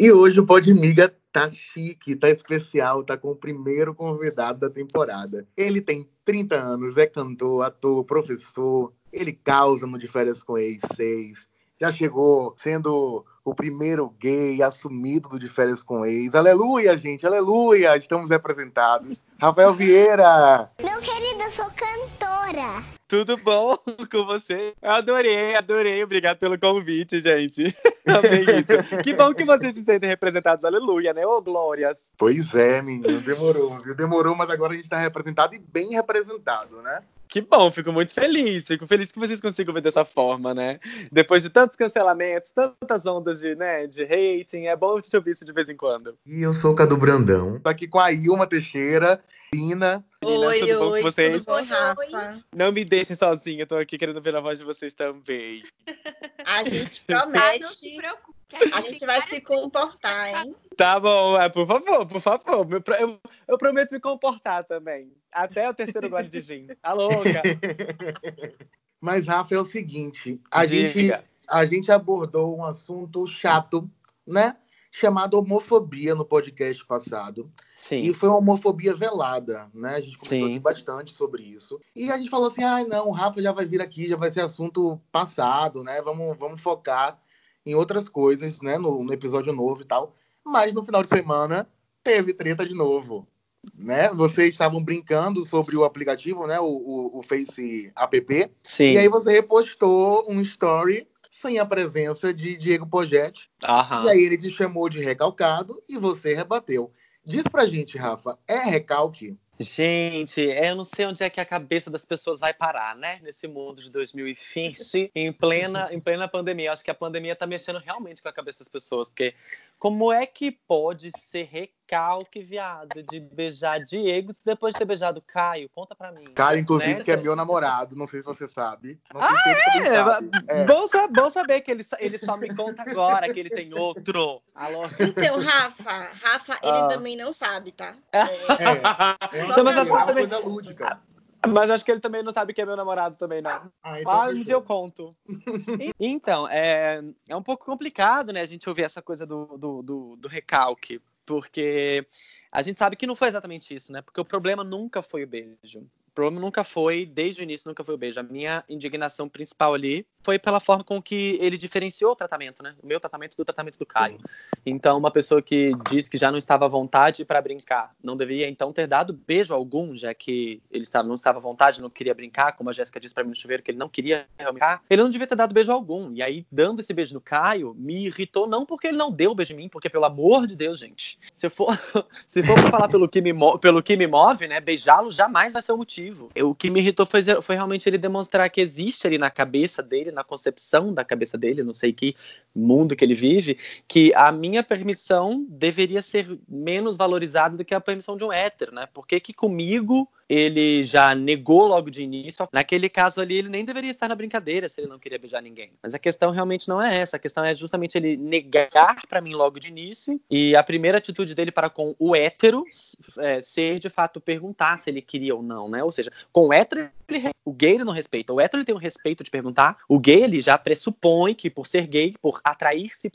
E hoje o Podmiga tá chique, tá especial, tá com o primeiro convidado da temporada. Ele tem 30 anos, é cantor, ator, professor, ele causa no De Férias com Ex 6, já chegou sendo o primeiro gay assumido do De Férias com Ex. Aleluia, gente, aleluia! Estamos representados. Rafael Vieira! Meu querido, eu sou cantora. Tudo bom com você? Eu adorei, adorei. Obrigado pelo convite, gente. Amei isso. Que bom que vocês se sentem representados. Aleluia, né? Ô, glórias. Pois é, menino. Demorou, viu? Demorou, mas agora a gente está representado e bem representado, né? Que bom, fico muito feliz. Fico feliz que vocês consigam ver dessa forma, né? Depois de tantos cancelamentos, tantas ondas de, né, de hating, é bom te ouvir isso de vez em quando. E eu sou o Cadu Brandão. Tô aqui com a Ilma Teixeira, Lina. Meninas, tudo bom com vocês? Tudo bom, Rafa? Não me deixem sozinha, tô aqui querendo ver a voz de vocês também. A gente Ah, promete. não se preocupe. A gente vai se comportar, hein? Tá bom, é, por favor, por favor. Eu, eu, eu prometo me comportar também. Até o terceiro gole de gin. Tá louca? Mas, Rafa, é o seguinte: a gente, a gente abordou um assunto chato, né? Chamado homofobia no podcast passado. Sim. E foi uma homofobia velada, né? A gente comentou Sim. aqui bastante sobre isso. E a gente falou assim: ah, não, o Rafa já vai vir aqui, já vai ser assunto passado, né? Vamos, vamos focar em outras coisas, né? No, no episódio novo e tal. Mas no final de semana teve treta de novo. Né? Vocês estavam brincando sobre o aplicativo, né? O, o, o Face App. Sim. E aí você repostou um story sem a presença de Diego Pogetti. Aham. E aí ele te chamou de recalcado e você rebateu. Diz pra gente, Rafa, é recalque? Gente, eu não sei onde é que a cabeça das pessoas vai parar, né? Nesse mundo de 2020, em plena, em plena pandemia. Acho que a pandemia tá mexendo realmente com a cabeça das pessoas, porque como é que pode ser recalque, viado, de beijar Diego se depois de ter beijado Caio? Conta pra mim. Cara, inclusive, Né? que é meu namorado, não sei se você sabe. Não sei se ele também É, sabe. É. Bom, bom saber que ele, só- ele só me conta agora que ele tem outro. Alô? Então, Rafa, Rafa, ele Ah. também não sabe, tá? É, é Não, mas uma, acho que é uma também- coisa lúdica. Mas acho que ele também não sabe que é meu namorado também, não. Ah, então Ah, um dia eu conto. então, é, é um pouco complicado, né, a gente ouvir essa coisa do, do, do, do recalque, porque a gente sabe que não foi exatamente isso, né? Porque o problema nunca foi o beijo. O problema nunca foi, desde o início, nunca foi o beijo. A minha indignação principal ali foi pela forma com que ele diferenciou o tratamento, né? O meu tratamento do tratamento do Caio. Então, uma pessoa que diz que já não estava à vontade para brincar, não deveria então ter dado beijo algum, já que ele não estava à vontade, não queria brincar, como a Jéssica disse para mim no chuveiro, que ele não queria brincar. Ele não devia ter dado beijo algum. E aí, dando esse beijo no Caio, me irritou, não porque ele não deu beijo em mim, porque, pelo amor de Deus, gente, se for, se for falar pelo que, me pelo que me move, né, beijá-lo jamais vai ser o motivo. O que me irritou foi, foi realmente ele demonstrar que existe ali na cabeça dele, na concepção da cabeça dele, não sei que mundo que ele vive, que a minha permissão deveria ser menos valorizada do que a permissão de um hétero, né? Por que que comigo ele já negou logo de início? Naquele caso ali, ele nem deveria estar na brincadeira se ele não queria beijar ninguém. Mas a questão realmente não é essa. A questão é justamente ele negar pra mim logo de início e a primeira atitude dele para com o hétero é, ser de fato perguntar se ele queria ou não, né? Ou seja, com o hétero, ele, o gay ele não respeita. O hétero ele tem o respeito de perguntar. O gay ele já pressupõe que por ser gay, por atrair-se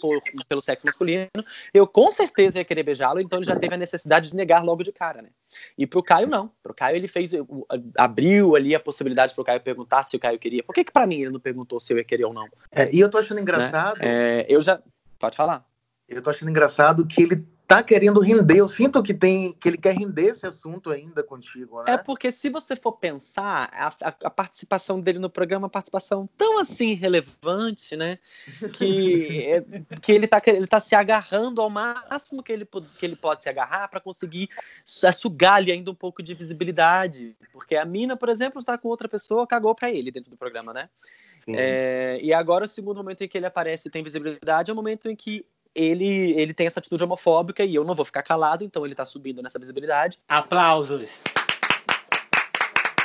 pelo sexo masculino, eu com certeza ia querer beijá-lo, então ele já teve a necessidade de negar logo de cara, né? E pro Caio não. Pro Caio ele fez o- abriu ali a possibilidade pro Caio perguntar se o Caio queria. Por que que para mim ele não perguntou se eu ia querer ou não? É, e eu tô achando engraçado, É, eu já pode falar. eu tô achando engraçado que ele tá querendo render. Eu sinto que tem que ele quer render esse assunto ainda contigo, né? É porque se você for pensar, a, a- a participação dele no programa é uma participação tão assim relevante, né? Que, é- que ele, tá, ele tá se agarrando ao máximo que ele, que ele pode se agarrar para conseguir su- sugar ali ainda um pouco de visibilidade. Porque a mina, por exemplo, está com outra pessoa, cagou para ele dentro do programa, né? É, e agora o segundo momento em que ele aparece e tem visibilidade é o momento em que ele, ele tem essa atitude homofóbica e eu não vou ficar calado, então ele tá subindo nessa visibilidade. Aplausos.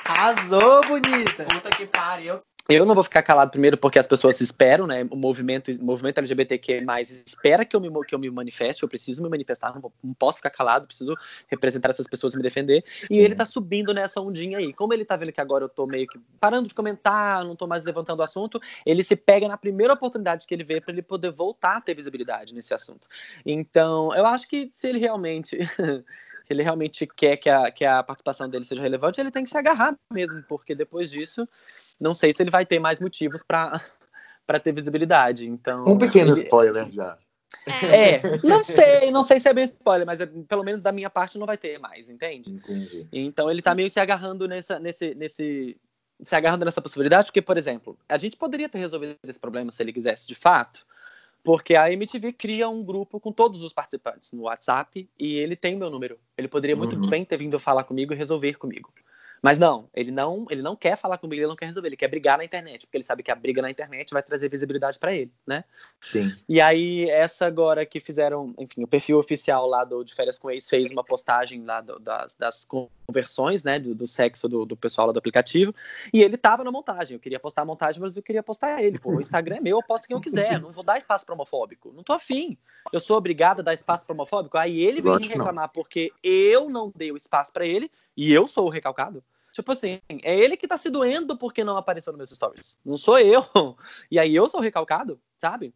Arrasou, bonita. Puta que pariu. Eu não vou ficar calado primeiro porque as pessoas esperam, né? O movimento, o movimento LGBTQ espera que eu, me, que eu me manifeste, eu preciso me manifestar, não, não posso ficar calado, preciso representar essas pessoas e me defender. E ele tá subindo nessa ondinha aí. Como ele tá vendo que agora eu tô meio que parando de comentar, não tô mais levantando o assunto, ele se pega na primeira oportunidade que ele vê para ele poder voltar a ter visibilidade nesse assunto. Então, eu acho que se ele realmente ele realmente quer que a, que a participação dele seja relevante, ele tem que se agarrar mesmo, porque depois disso, não sei se ele vai ter mais motivos para ter visibilidade. Então, um pequeno ele... spoiler já. É, não sei, não sei se é bem spoiler, mas é, pelo menos da minha parte não vai ter mais, entende? Entendi. Então ele tá meio se agarrando nessa, nesse, nesse, se agarrando nessa possibilidade, porque, por exemplo, a gente poderia ter resolvido esse problema se ele quisesse de fato, porque a MTV cria um grupo com todos os participantes no WhatsApp e ele tem meu número. Ele poderia muito uhum. bem ter vindo falar comigo e resolver comigo. Mas não, ele não, ele não quer falar comigo, ele não quer resolver, ele quer brigar na internet, porque ele sabe que a briga na internet vai trazer visibilidade para ele, né? Sim. E aí, essa agora que fizeram, enfim, o perfil oficial lá do De Férias com Ex fez uma postagem lá do, das, das conversões, né, do, do sexo do, do, pessoal lá do aplicativo, e ele tava na montagem. Eu queria postar a montagem, mas eu queria postar ele. Pô, o Instagram é meu, eu posto quem eu quiser, não vou dar espaço para homofóbico. Não tô afim. Eu sou obrigado a dar espaço para homofóbico. Aí ele vem me reclamar porque eu não dei o espaço para ele e eu sou o recalcado. Tipo assim, é ele que tá se doendo porque não apareceu nos meus stories. Não sou eu. E aí eu sou recalcado, sabe?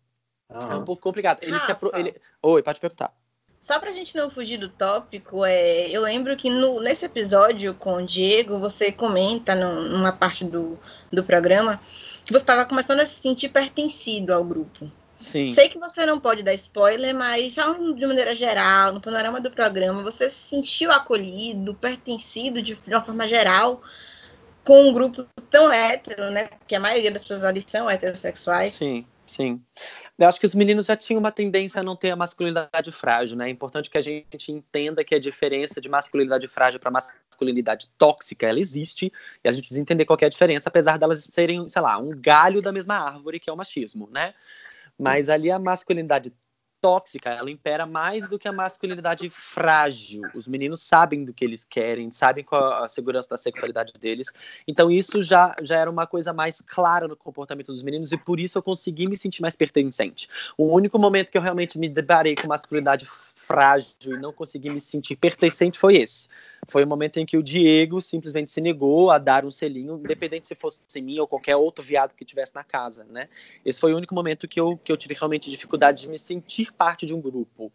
É um pouco complicado. Ele se apro... ele... Oi, pode perguntar. Só pra gente não fugir do tópico, é, eu lembro que no, nesse episódio com o Diego, você comenta no, numa parte do, do programa que você estava começando a se sentir pertencido ao grupo. Sim. Sei que você não pode dar spoiler, mas já de maneira geral, no panorama do programa, você se sentiu acolhido, pertencido de, de uma forma geral com um grupo tão hétero, né? Porque a maioria das pessoas ali são heterossexuais. Sim, sim. Eu acho que os meninos já tinham uma tendência a não ter a masculinidade frágil, né? É importante que a gente entenda que a diferença de masculinidade frágil para masculinidade tóxica, ela existe, e a gente precisa entender qual é a diferença, apesar delas serem, sei lá, um galho da mesma árvore, que é o machismo, né? Mas ali a masculinidade tóxica, ela impera mais do que a masculinidade frágil. Os meninos sabem do que eles querem, sabem qual a segurança da sexualidade deles. Então isso já, já era uma coisa mais clara no comportamento dos meninos e por isso eu consegui me sentir mais pertencente. O único momento que eu realmente me deparei com masculinidade frágil e não consegui me sentir pertencente foi esse. Foi o momento em que o Diego simplesmente se negou a dar um selinho, independente se fosse em mim ou qualquer outro viado que tivesse na casa, né? Esse foi o único momento que eu, que eu tive realmente dificuldade de me sentir parte de um grupo.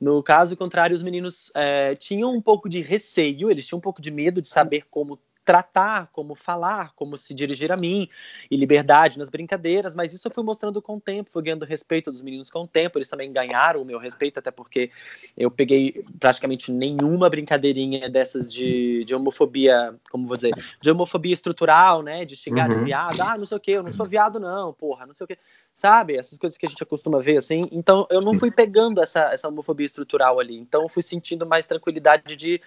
No caso contrário, os meninos é, tinham um pouco de receio, eles tinham um pouco de medo de saber como tratar, como falar, como se dirigir a mim, e liberdade nas brincadeiras, mas isso eu fui mostrando com o tempo, fui ganhando respeito dos meninos com o tempo, eles também ganharam o meu respeito, até porque eu peguei praticamente nenhuma brincadeirinha dessas de, de homofobia, como vou dizer, de homofobia estrutural, né, de xingar uhum. de viado, ah, não sei o que, eu não sou viado não, porra, não sei o que, sabe, essas coisas que a gente costuma ver, assim, então eu não fui pegando essa, essa homofobia estrutural ali, então eu fui sentindo mais tranquilidade de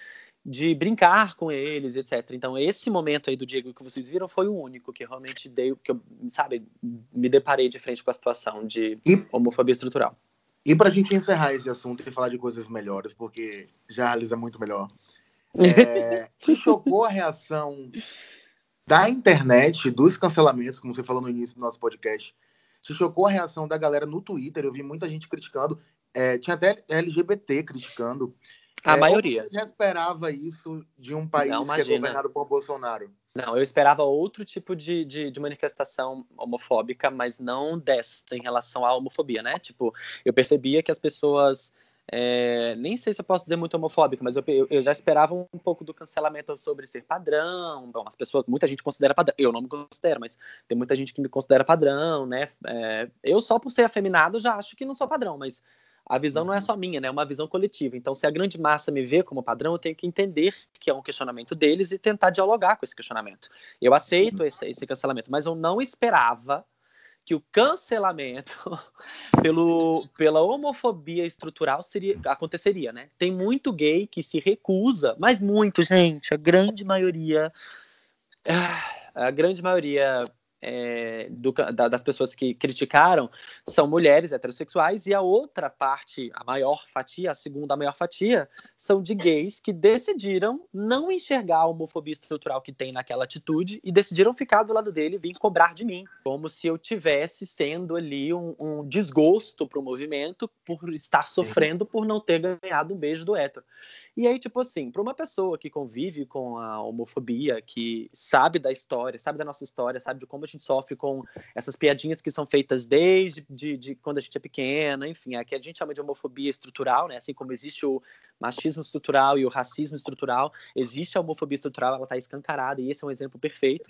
de brincar com eles, etc. Então, esse momento aí do Diego que vocês viram foi o único que realmente dei, que eu, sabe, me deparei de frente com a situação de e, homofobia estrutural. E para a gente encerrar esse assunto e falar de coisas melhores, porque Charles é muito melhor. É, chocou a reação da internet, dos cancelamentos, como você falou no início do nosso podcast? Te chocou a reação da galera no Twitter? Eu vi muita gente criticando, é, tinha até LGBT criticando. A é, maioria. Você já esperava isso de um país Não, que é governado por Bolsonaro? Não, eu esperava outro tipo de, de, de, manifestação homofóbica, mas não dessa em relação à homofobia, né? Tipo, eu percebia que as pessoas. É, nem sei se eu posso dizer muito homofóbica, mas eu, eu, já esperava um pouco do cancelamento sobre ser padrão. Bom, as pessoas, muita gente considera padrão. Eu não me considero, mas tem muita gente que me considera padrão, né? É, eu só por ser afeminado já acho que não sou padrão, mas a visão não é uhum. só minha, né? É uma visão coletiva. Então, se a grande massa me vê como padrão, eu tenho que entender que é um questionamento deles e tentar dialogar com esse questionamento. Eu aceito uhum. esse, esse cancelamento, mas eu não esperava que o cancelamento pelo, pela homofobia estrutural seria, aconteceria, né? Tem muito gay que se recusa, mas muito, gente, a grande maioria. Ah, a grande maioria é, do, da, das pessoas que criticaram são mulheres heterossexuais e a outra parte, a maior fatia, a segunda maior fatia, são de gays que decidiram não enxergar a homofobia estrutural que tem naquela atitude e decidiram ficar do lado dele e vir cobrar de mim, como se eu tivesse sendo ali um, um desgosto para o movimento por estar sofrendo por não ter ganhado um beijo do hétero. E aí, tipo assim, para uma pessoa que convive com a homofobia, que sabe da história, sabe da nossa história, sabe de como a gente sofre com essas piadinhas que são feitas desde de, de quando a gente é pequena, enfim, é que a gente chama de homofobia estrutural, né? Assim como existe o machismo estrutural e o racismo estrutural, existe a homofobia estrutural, ela está escancarada, e esse é um exemplo perfeito.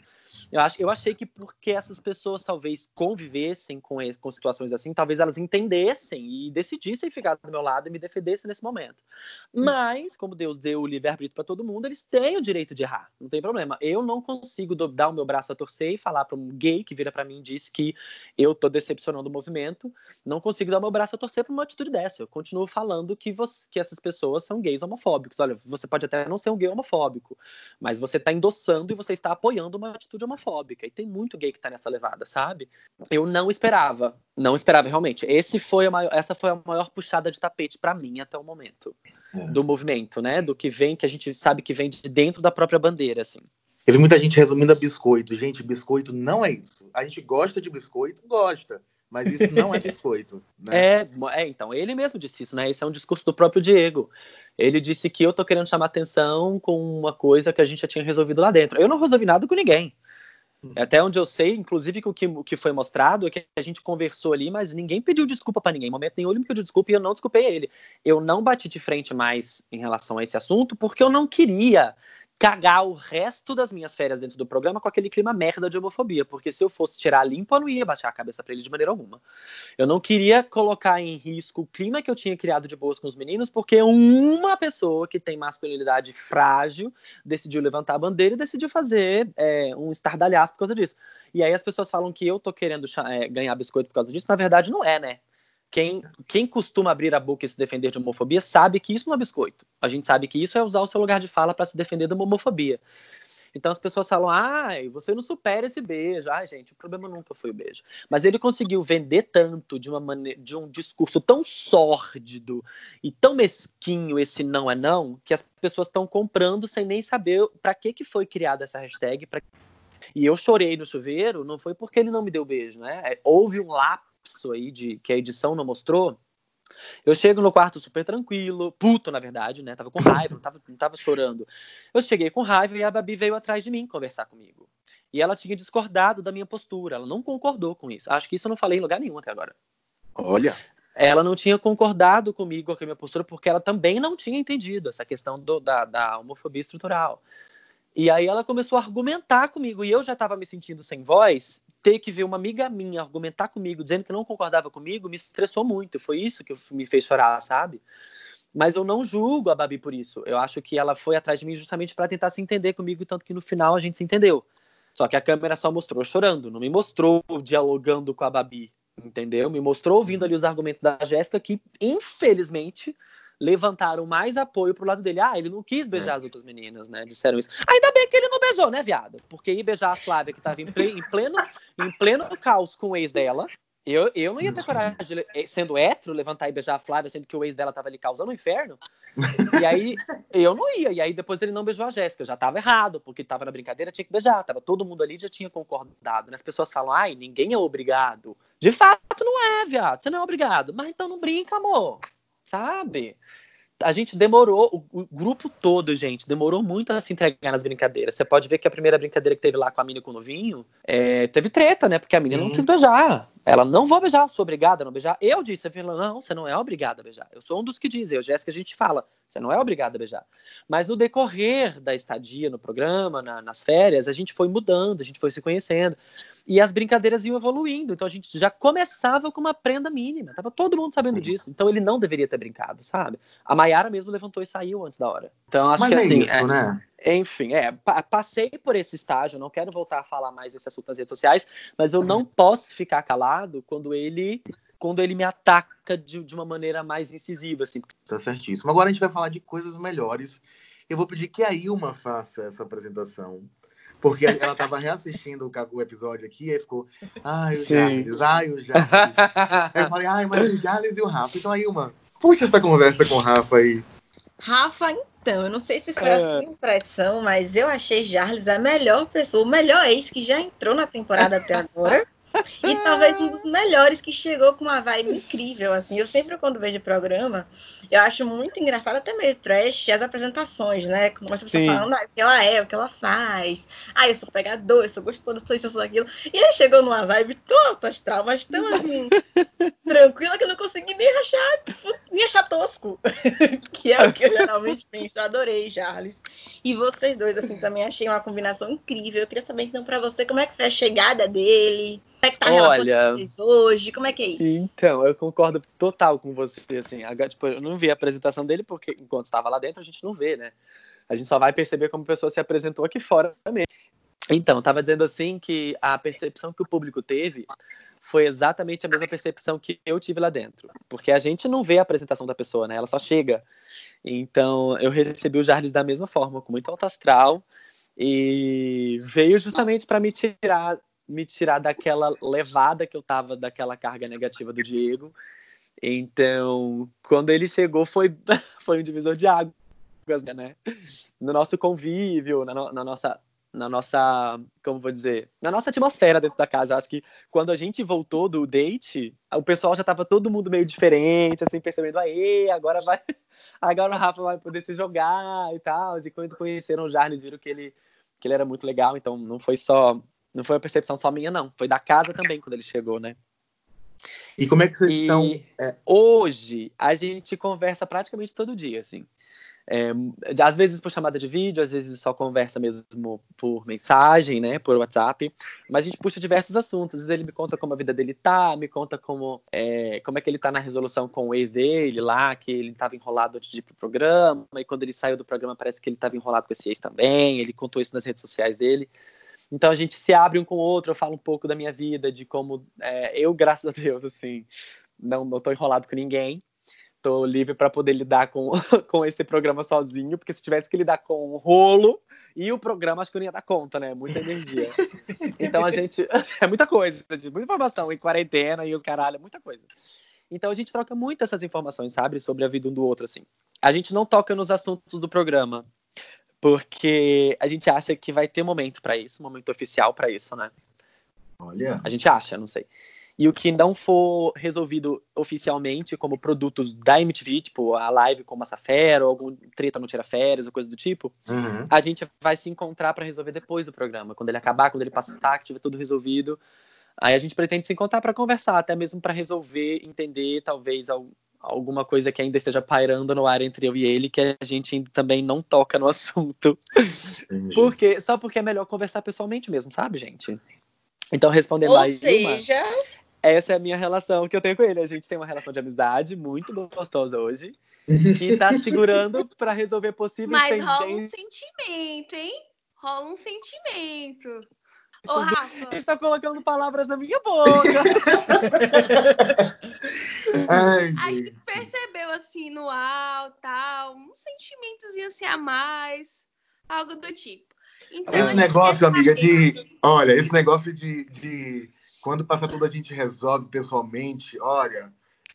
Eu, acho, eu achei que porque essas pessoas talvez convivessem com, com situações assim, talvez elas entendessem e decidissem ficar do meu lado e me defendessem nesse momento. Mas, como Deus deu o livre-arbítrio para todo mundo, eles têm o direito de errar, não tem problema. Eu não consigo dar o meu braço a torcer e falar para um gay que vira para mim e diz que eu tô decepcionando o movimento, não consigo dar o meu braço a torcer para uma atitude dessa. Eu continuo falando que, você, que essas pessoas são gays homofóbicos. Olha, você pode até não ser um gay homofóbico, mas você está endossando e você está apoiando uma atitude homofóbica. E tem muito gay que está nessa levada, sabe? Eu não esperava, não esperava realmente. Esse foi maior, essa foi a maior puxada de tapete para mim até o momento é. do movimento, né? Do que vem, que a gente sabe que vem de dentro da própria bandeira, assim. Vi muita gente resumindo a biscoito. Gente, biscoito não é isso. A gente gosta de biscoito? Gosta. Mas isso não é biscoito. Né? É, é, então, ele mesmo disse isso, né? Esse é um discurso do próprio Diego. Ele disse que eu tô querendo chamar atenção com uma coisa que a gente já tinha resolvido lá dentro. Eu não resolvi nada com ninguém. Uhum. Até onde eu sei, inclusive que o que, o que foi mostrado é que a gente conversou ali, mas ninguém pediu desculpa para ninguém. Em momento nenhum ele me pediu desculpa e eu não desculpei ele. Eu não bati de frente mais em relação a esse assunto porque eu não queria cagar o resto das minhas férias dentro do programa com aquele clima merda de homofobia, porque se eu fosse tirar limpo, eu não ia baixar a cabeça para ele de maneira alguma. Eu não queria colocar em risco o clima que eu tinha criado de boas com os meninos, porque uma pessoa que tem masculinidade frágil decidiu levantar a bandeira e decidiu fazer é, um estardalhaço por causa disso. E aí as pessoas falam que eu tô querendo é, ganhar biscoito por causa disso, na verdade não é, né? Quem, quem costuma abrir a boca e se defender de homofobia sabe que isso não é biscoito. A gente sabe que isso é usar o seu lugar de fala para se defender de uma homofobia. Então as pessoas falam, ai, você não supera esse beijo. Ai, gente, o problema nunca foi o beijo. Mas ele conseguiu vender tanto de uma maneira, de um discurso tão sórdido e tão mesquinho esse não é não, que as pessoas estão comprando sem nem saber para que que foi criada essa hashtag. Pra... E eu chorei no chuveiro, não foi porque ele não me deu beijo, né? É, houve um lápis lapso aí de que a edição não mostrou, eu chego no quarto super tranquilo, puto, na verdade, né? Tava com raiva, não tava, não tava chorando. Eu cheguei com raiva e a Babi veio atrás de mim conversar comigo. E ela tinha discordado da minha postura, ela não concordou com isso. Acho que isso eu não falei em lugar nenhum até agora. Olha. Ela não tinha concordado comigo com a minha postura, porque ela também não tinha entendido essa questão do, da, da homofobia estrutural. E aí ela começou a argumentar comigo, e eu já estava me sentindo sem voz, ter que ver uma amiga minha argumentar comigo, dizendo que não concordava comigo, me estressou muito. Foi isso que me fez chorar, sabe? Mas eu não julgo a Babi por isso. Eu acho que ela foi atrás de mim justamente para tentar se entender comigo, tanto que no final a gente se entendeu. Só que a câmera só mostrou chorando, não me mostrou dialogando com a Babi, entendeu? Me mostrou ouvindo ali os argumentos da Jéssica, que infelizmente levantaram mais apoio pro lado dele. Ah, ele não quis beijar é. as outras meninas, né? Disseram isso. Ainda bem que ele não beijou, né, viado? Porque ir beijar a Flávia, que tava em, ple, em pleno, em pleno caos com o ex dela. Eu, eu não ia ter coragem, de, eh, sendo hétero, levantar e beijar a Flávia, sendo que o ex dela tava ali causando um inferno. E aí, eu não ia. E aí, depois ele não beijou a Jéssica. Já tava errado, porque tava na brincadeira, tinha que beijar. Tava todo mundo ali já tinha concordado. Né? As pessoas falam, ai, ninguém é obrigado. De fato, não é, viado. Você não é obrigado. Mas então não brinca, amor sabe? A gente demorou, o, o, grupo todo, gente, demorou muito a se entregar nas brincadeiras. Você pode ver que a primeira brincadeira que teve lá com a mina com o novinho, é, teve treta, né? Porque a mina não quis beijar. Ela não vou beijar, sou obrigada a não beijar. Eu disse, falei, não, você não é obrigada a beijar. Eu sou um dos que dizem, eu, Jéssica, a gente fala, você não é obrigada a beijar. Mas no decorrer da estadia no programa, na, nas férias, a gente foi mudando, a gente foi se conhecendo. E as brincadeiras iam evoluindo. Então a gente já começava com uma prenda mínima. Tava todo mundo sabendo disso. Então ele não deveria ter brincado, sabe? A Maiara mesmo levantou e saiu antes da hora. Então acho Mas que é assim. Isso, é, né? Enfim, é, passei por esse estágio, não quero voltar a falar mais desse assunto nas redes sociais, mas eu não posso ficar calado quando ele quando ele me ataca de, de uma maneira mais incisiva, assim. Tá certíssimo. Agora a gente vai falar de coisas melhores. Eu vou pedir que a Ilma faça essa apresentação Porque ela tava reassistindo o episódio aqui e ficou, ai, o. Jarles, ai, o Jarles. aí eu falei, ai, mas o Jarles e o Rafa. Então aí, uma, puxa essa conversa com o Rafa aí. Rafa, então, eu não sei se foi É. a sua impressão, mas eu achei Jarles a melhor pessoa, o melhor ex que já entrou na temporada até agora. E talvez um dos melhores que chegou com uma vibe incrível, assim. Eu sempre, quando vejo o programa, eu acho muito engraçado, até meio trash, as apresentações, né? Como a pessoa Sim. falando, ah, o que ela é, o que ela faz. Ah, eu sou pegador, eu sou gostoso, sou isso, eu sou aquilo. E ele chegou numa vibe tão alto astral, mas tão, assim, tranquila que eu não consegui nem achar, tipo, nem achar tosco. que é o que eu geralmente penso. Eu adorei, Charles. E vocês dois, assim, também achei uma combinação incrível. Eu queria saber, então, pra você, como é que foi a chegada dele? Como é que tá a Olha. hoje? Como é que é isso? Então, eu concordo total com você, assim, tipo, eu não vi a apresentação dele porque enquanto estava lá dentro a gente não vê, né? A gente só vai perceber como a pessoa se apresentou aqui fora mesmo. Então, tava dizendo assim que a percepção que o público teve foi exatamente a mesma percepção que eu tive lá dentro, porque a gente não vê a apresentação da pessoa, né? Ela só chega. Então, eu recebi o Jarles da mesma forma, com muito alto astral, e veio justamente para me tirar me tirar daquela levada que eu tava daquela carga negativa do Diego. Então, quando ele chegou, foi, foi um divisor de águas, né? No nosso convívio, na, no- na nossa, na nossa, como vou dizer, na nossa atmosfera dentro da casa. Acho que quando a gente voltou do date, o pessoal já tava todo mundo meio diferente, assim, percebendo, aê, agora vai, agora o Rafa vai poder se jogar e tal. E quando conheceram o Jarles, viram que ele, que ele era muito legal. Então, não foi só, não foi uma percepção só minha, não. Foi da casa também, quando ele chegou, né? E como é que vocês E estão? hoje a gente conversa praticamente todo dia, assim. É, às vezes por chamada de vídeo, às vezes só conversa mesmo por mensagem, né, por WhatsApp. Mas a gente puxa diversos assuntos. Às vezes ele me conta como a vida dele tá, me conta como é, como é que ele tá na resolução com o ex dele lá, que ele tava enrolado antes de ir pro programa. E quando ele saiu do programa, parece que ele tava enrolado com esse ex também. Ele contou isso nas redes sociais dele. Então a gente se abre um com o outro, eu falo um pouco da minha vida, de como é, eu, graças a Deus, assim, não, não tô enrolado com ninguém. Tô livre para poder lidar com, com esse programa sozinho, porque se tivesse que lidar com o rolo e o programa, acho que eu não ia dar conta, né? Muita energia. Então a gente. É muita coisa, muita informação em quarentena e os caralho, é muita coisa. Então a gente troca muito essas informações, sabe? Sobre a vida um do outro, assim. A gente não toca nos assuntos do programa, porque a gente acha que vai ter momento para isso, um momento oficial para isso, né? Olha, A gente acha, não sei. E o que não for resolvido oficialmente como produtos da MTV, tipo a live com Massa Fera, ou algum treta no Tira Férias, ou coisa do tipo, uhum. a gente vai se encontrar para resolver depois do programa. Quando ele acabar, quando ele passar, que tiver tudo resolvido. Aí a gente pretende se encontrar para conversar, até mesmo para resolver, entender talvez al- alguma coisa que ainda esteja pairando no ar entre eu e ele, que a gente ainda também não toca no assunto. entendi. Porque, só porque é melhor conversar pessoalmente mesmo, sabe, gente? Então, respondendo Ou Ilma, seja, essa é a minha relação que eu tenho com ele. A gente tem uma relação de amizade muito gostosa hoje, que tá segurando para resolver possíveis Mas rola um sentimento, hein? Rola um sentimento. Ô, Rafa, está colocando palavras na minha boca. Ai, a gente gente. percebeu assim no ar, tal, um sentimentozinho assim a mais, algo do tipo. Então, a Esse negócio, amiga, de. Olha, esse negócio de, de. Quando passa tudo a gente resolve pessoalmente, olha,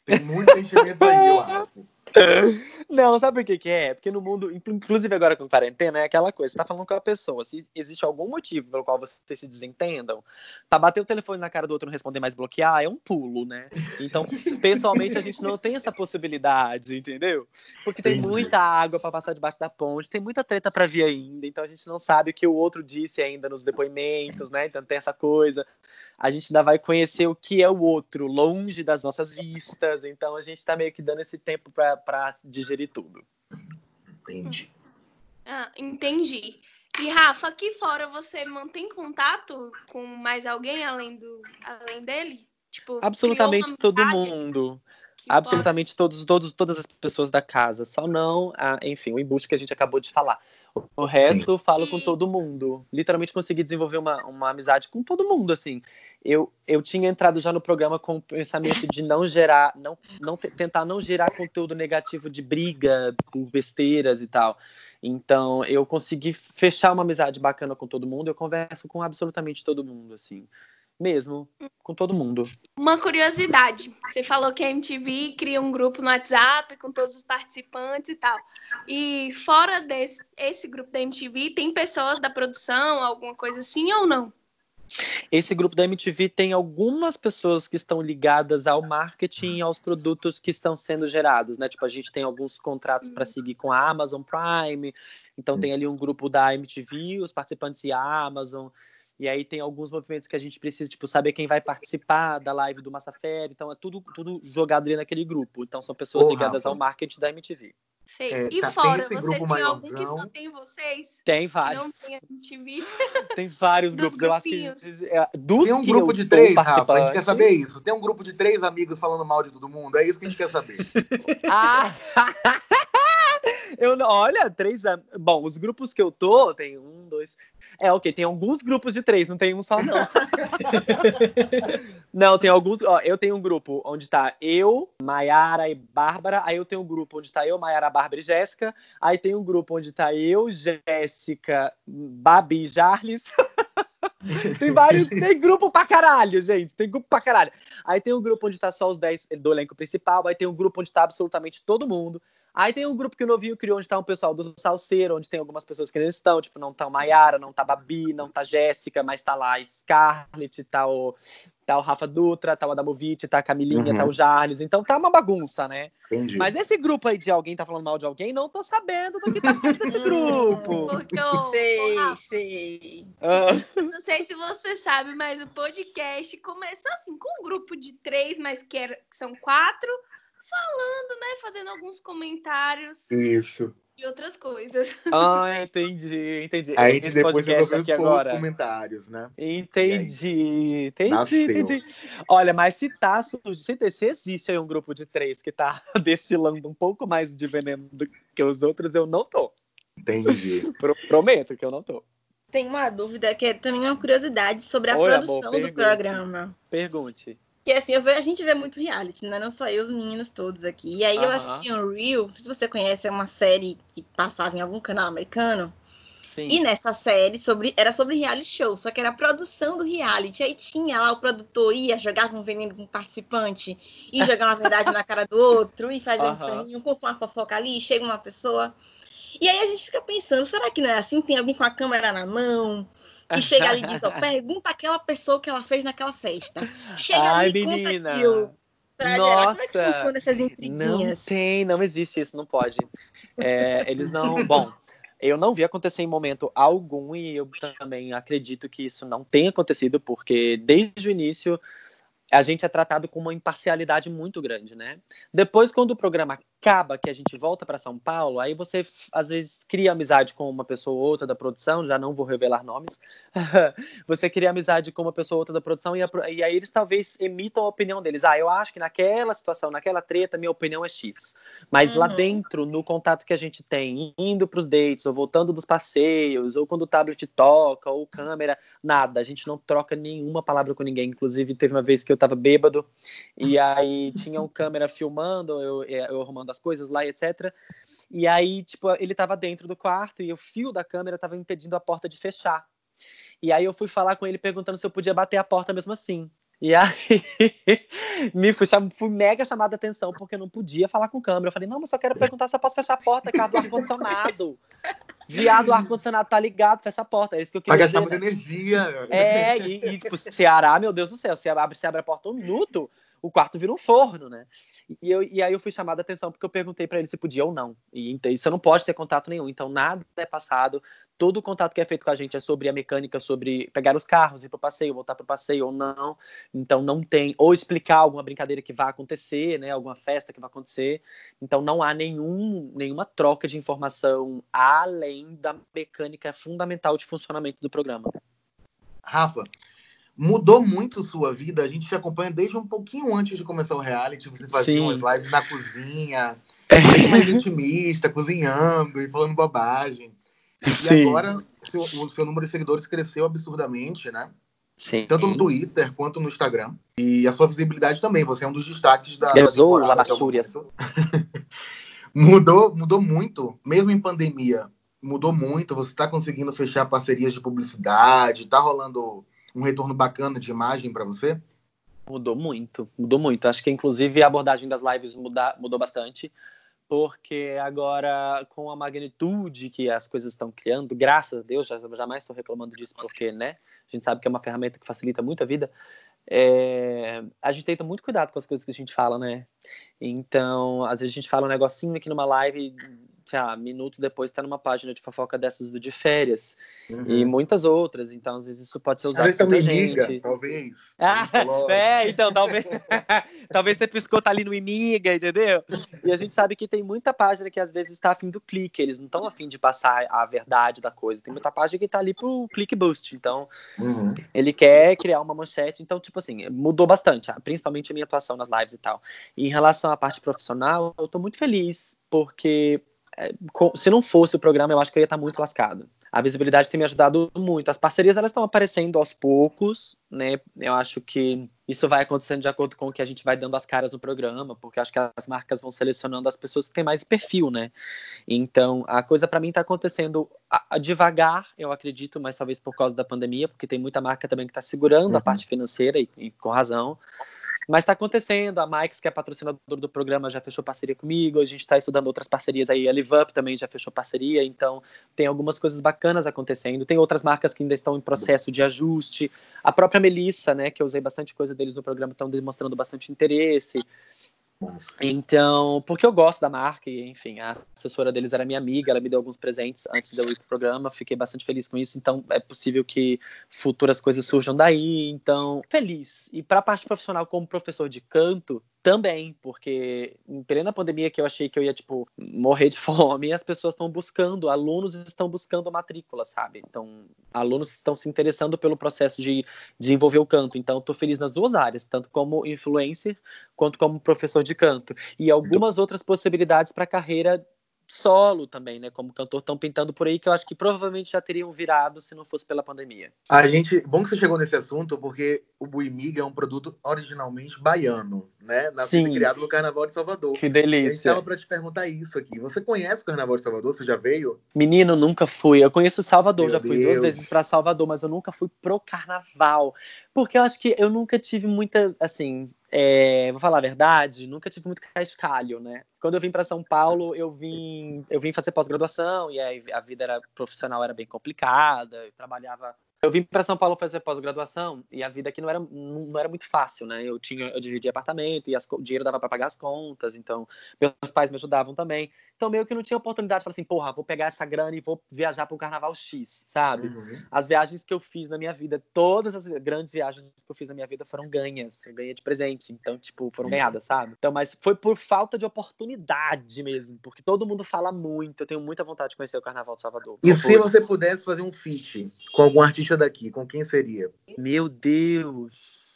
tem muito sentimento aí, eu acho. Não, sabe por que que é? Porque no mundo, inclu- inclusive agora com quarentena, é aquela coisa, você tá falando com a pessoa, se existe algum motivo pelo qual vocês se desentendam, pra bater o telefone na cara do outro e não responder mais bloquear, é um pulo, né? Então, pessoalmente, a gente não tem essa possibilidade, entendeu? Porque tem muita água pra passar debaixo da ponte, tem muita treta pra vir ainda, então a gente não sabe o que o outro disse ainda nos depoimentos, né? Então tem essa coisa. A gente ainda vai conhecer o que é o outro, longe das nossas vistas, então a gente tá meio que dando esse tempo pra, pra digerir tudo. Entendi. Ah, entendi. E Rafa, aqui fora você mantém contato com mais alguém além do além dele? Tipo, Absolutamente todo mundo. fora? Absolutamente todos, todos, todas as pessoas da casa. Só não, a, enfim, o embuste que a gente acabou de falar. O, o resto eu falo com todo mundo. Literalmente consegui desenvolver uma, uma amizade com todo mundo, assim. Eu, eu tinha entrado já no programa com o pensamento de não gerar, não, não te- tentar não gerar conteúdo negativo de briga por besteiras e tal. Então, eu consegui fechar uma amizade bacana com todo mundo. Eu converso com absolutamente todo mundo, assim. Mesmo, com todo mundo. Uma curiosidade. Você falou que a MTV cria um grupo no WhatsApp com todos os participantes e tal. E fora desse esse grupo da MTV, tem pessoas da produção, alguma coisa assim ou não? Esse grupo da MTV tem algumas pessoas que estão ligadas ao marketing e aos produtos que estão sendo gerados, né? Tipo, a gente tem alguns contratos para seguir com a Amazon Prime, então tem ali um grupo da MTV, os participantes e a Amazon. E aí tem alguns movimentos que a gente precisa, tipo, saber quem vai participar da live do Massafera. Então é tudo, tudo jogado ali naquele grupo. Então são pessoas Ô, ligadas Rafa. ao marketing da MTV. Sei. É, e tá- tem fora, esse vocês grupo têm algum que maiorzão. só tem vocês? Tem vários. não tem a MTV? Tem vários Dos grupos. Eu acho que é, dos Tem um grupo de três, Rafa. A gente quer saber isso. Tem um grupo de três amigos falando mal de todo mundo. É isso que a gente quer saber. Ah! Eu olha, três. Bom, os grupos que eu tô, tem um, dois. É, ok, tem alguns grupos de três, não tem um só, não. não, tem alguns. Ó, eu tenho um grupo onde tá eu, Maiara e Bárbara. Aí eu tenho um grupo onde tá eu, Maiara, Bárbara e Jéssica. Aí tem um grupo onde tá eu, Jéssica, Babi e Jarles. tem vários. Tem grupo pra caralho, gente. Tem grupo pra caralho. Aí tem um grupo onde tá só os 10 do elenco principal. Aí tem um grupo onde tá absolutamente todo mundo. Aí tem um grupo que o Novinho criou, onde tá um pessoal do Salseiro, onde tem algumas pessoas que não estão, tipo, não tá o Maiara, não tá a Babi, não tá a Jéssica, mas tá lá a Scarlett, tá o, tá o Rafa Dutra, tá o Adamovic, tá a Camilinha, Uhum. tá o Jarles. Então tá uma bagunça, né? Entendi. Mas esse grupo aí de alguém tá falando mal de alguém, não tô sabendo do que tá saindo desse grupo. Porque o Sei, sei. Ah, não sei se você sabe, mas o podcast começou assim, com um grupo de três, mas que, era, que são quatro, falando, né? Fazendo alguns comentários Isso. e outras coisas. ah, entendi, entendi. Aí a gente Esse depois podcast resolveu aqui expor os agora. comentários, né? Entendi, entendi, Nasceu. entendi. Olha, mas se tá, se, se existe aí um grupo de três que tá destilando um pouco mais de veneno do que os outros, eu não tô. Entendi. Pro- prometo que eu não tô. Tem uma dúvida que é também uma curiosidade sobre a Oi, amor, produção do pergunte. programa. Pergunte. Que assim, eu a gente vê muito reality, né? Não só eu, os meninos todos aqui. E aí eu Aham. assisti um Real, não sei se você conhece, é uma série que passava em algum canal americano. Sim. E nessa série sobre, era sobre reality show, só que era a produção do reality. Aí tinha lá o produtor ia, jogava um veneno com o participante, e jogava uma verdade na cara do outro, e fazia um paninho, conta uma fofoca ali, chega uma pessoa. E aí a gente fica pensando, será que não é assim? Tem alguém com a câmera na mão, que chega ali e diz, ó, pergunta aquela pessoa que ela fez naquela festa. Chega Ai, ali e menina. conta aquilo. Pra gerar. Como é que Nossa. funciona essas Não intriguinhas? tem, não existe isso, não pode. É, eles não. Bom, eu não vi acontecer em momento algum e eu também acredito que isso não tenha acontecido, porque desde o início a gente é tratado com uma imparcialidade muito grande, né? Depois, quando o programa acaba, que a gente volta para São Paulo, aí você às vezes cria amizade com uma pessoa ou outra da produção, já não vou revelar nomes. você cria amizade com uma pessoa ou outra da produção e, a e aí eles talvez emitam a opinião deles. Ah, eu acho que naquela situação, naquela treta, minha opinião é X. Mas lá Uhum. dentro, no contato que a gente tem, indo para os dates, ou voltando dos passeios, ou quando o tablet toca, ou câmera, nada. A gente não troca nenhuma palavra com ninguém. Inclusive, teve uma vez que eu tava bêbado, e aí tinha um câmera filmando, eu, eu arrumando as coisas lá, etc. E aí, tipo, ele tava dentro do quarto e o fio da câmera tava impedindo a porta de fechar. E aí eu fui falar com ele perguntando se eu podia bater a porta mesmo assim. E aí me fui, fui mega chamada a atenção porque eu não podia falar com câmera. Eu falei, não, mas só quero perguntar se eu posso fechar a porta, cara, do ar-condicionado. Viado, o ar-condicionado tá ligado, fecha a porta. É isso que eu Vai queria gastar dizer. muita energia. É, e, e tipo, Ceará, meu Deus do céu, você abre, você abre a porta um minuto, o quarto vira um forno, né? E, eu, e aí eu fui chamada a atenção porque eu perguntei pra ele se podia ou não. E então, você não pode ter contato nenhum, então nada é passado. Todo o contato que é feito com a gente é sobre a mecânica, sobre pegar os carros, ir pro passeio, voltar pro passeio ou não. Então não tem, ou explicar alguma brincadeira que vai acontecer, né? Alguma festa que vai acontecer. Então não há nenhum, nenhuma troca de informação além da mecânica fundamental de funcionamento do programa. Rafa, mudou muito sua vida. A gente te acompanha desde um pouquinho antes de começar o reality. Você fazia Sim. umas lives na cozinha, bem mais intimista, cozinhando e falando bobagem. E agora seu- o seu número de seguidores cresceu absurdamente, né? Sim. Tanto no Twitter quanto no Instagram. E a sua visibilidade também. Você é um dos destaques da, até o Labachúrias. momento. mudou, mudou muito, mesmo em pandemia. mudou muito? Você está conseguindo fechar parcerias de publicidade? Está rolando um retorno bacana de imagem para você? Mudou muito, mudou muito. Acho que inclusive a abordagem das lives muda, mudou bastante, porque agora com a magnitude que as coisas estão criando, graças a Deus, jamais estou reclamando disso, porque né, a gente sabe que é uma ferramenta que facilita muito a vida. É, a gente tenta muito cuidado com as coisas que a gente fala, né? Então, às vezes a gente fala um negocinho aqui numa live sei lá, minutos depois está numa página de fofoca dessas do de férias uhum. e muitas outras. Então, às vezes isso pode ser usado por muita gente. talvez. Ah, é, então talvez, talvez você piscou tá ali no Imiga, entendeu? E a gente sabe que tem muita página que às vezes está afim do clique, eles não estão afim de passar a verdade da coisa. Tem muita página que está ali pro click boost. Então, uhum. ele quer criar uma manchete. Então, tipo assim, mudou bastante, principalmente a minha atuação nas lives e tal. E em relação à parte profissional, eu tô muito feliz porque se não fosse o programa, eu acho que eu ia estar muito lascado. A visibilidade tem me ajudado muito. As parcerias elas estão aparecendo aos poucos, né? Eu acho que isso vai acontecendo de acordo com o que a gente vai dando as caras no programa, porque acho que as marcas vão selecionando as pessoas que têm mais perfil, né? Então, a coisa para mim está acontecendo devagar, eu acredito, mas talvez por causa da pandemia, porque tem muita marca também que está segurando uhum. a parte financeira e, e com razão. Mas está acontecendo. A Mike's, que é patrocinador do programa, já fechou parceria comigo. A gente está estudando outras parcerias aí. A Live Up também já fechou parceria. Então, tem algumas coisas bacanas acontecendo. Tem outras marcas que ainda estão em processo de ajuste. A própria Melissa, né, que eu usei bastante coisa deles no programa, estão demonstrando bastante interesse. Então, porque eu gosto da marca e, enfim, a assessora deles era minha amiga, ela me deu alguns presentes antes de eu ir pro programa, fiquei bastante feliz com isso, então é possível que futuras coisas surjam daí, então, feliz. E para a parte profissional como professor de canto, também, porque em plena pandemia que eu achei que eu ia, tipo, morrer de fome, as pessoas estão buscando, alunos estão buscando matrícula, sabe? Então, alunos estão se interessando pelo processo de desenvolver o canto. Então, estou feliz nas duas áreas, tanto como influencer quanto como professor de canto. E algumas outras possibilidades para a carreira solo também, né? Como cantor estão pintando por aí, que eu acho que provavelmente já teriam virado se não fosse pela pandemia. A gente. Bom que você chegou nesse assunto, porque o Buimiga é um produto originalmente baiano, né? Nascido criado no Carnaval de Salvador. Que delícia. a gente estava para te perguntar isso aqui. Você conhece o Carnaval de Salvador? Você já veio? Menino, nunca fui. Eu conheço Salvador, Meu já fui Deus. duas vezes para Salvador, mas eu nunca fui pro carnaval. Porque eu acho que eu nunca tive muita, assim, é, vou falar a verdade, nunca tive muito cascalho, né? Quando eu vim para São Paulo, eu vim, eu vim fazer pós-graduação e a vida era profissional era bem complicada, eu trabalhava eu vim para São Paulo fazer pós-graduação e a vida aqui não era, não era muito fácil, né? Eu tinha, eu dividia apartamento e as, o dinheiro dava para pagar as contas, então meus pais me ajudavam também. Então meio que não tinha oportunidade de falar assim, porra, vou pegar essa grana e vou viajar para o Carnaval X, sabe? Uhum. As viagens que eu fiz na minha vida, todas as grandes viagens que eu fiz na minha vida foram ganhas, eu ganhei de presente, então tipo foram ganhadas, sabe? Então, mas foi por falta de oportunidade mesmo, porque todo mundo fala muito, eu tenho muita vontade de conhecer o Carnaval de Salvador. E se você pudesse fazer um feat com algum artista daqui, com quem seria? Meu Deus!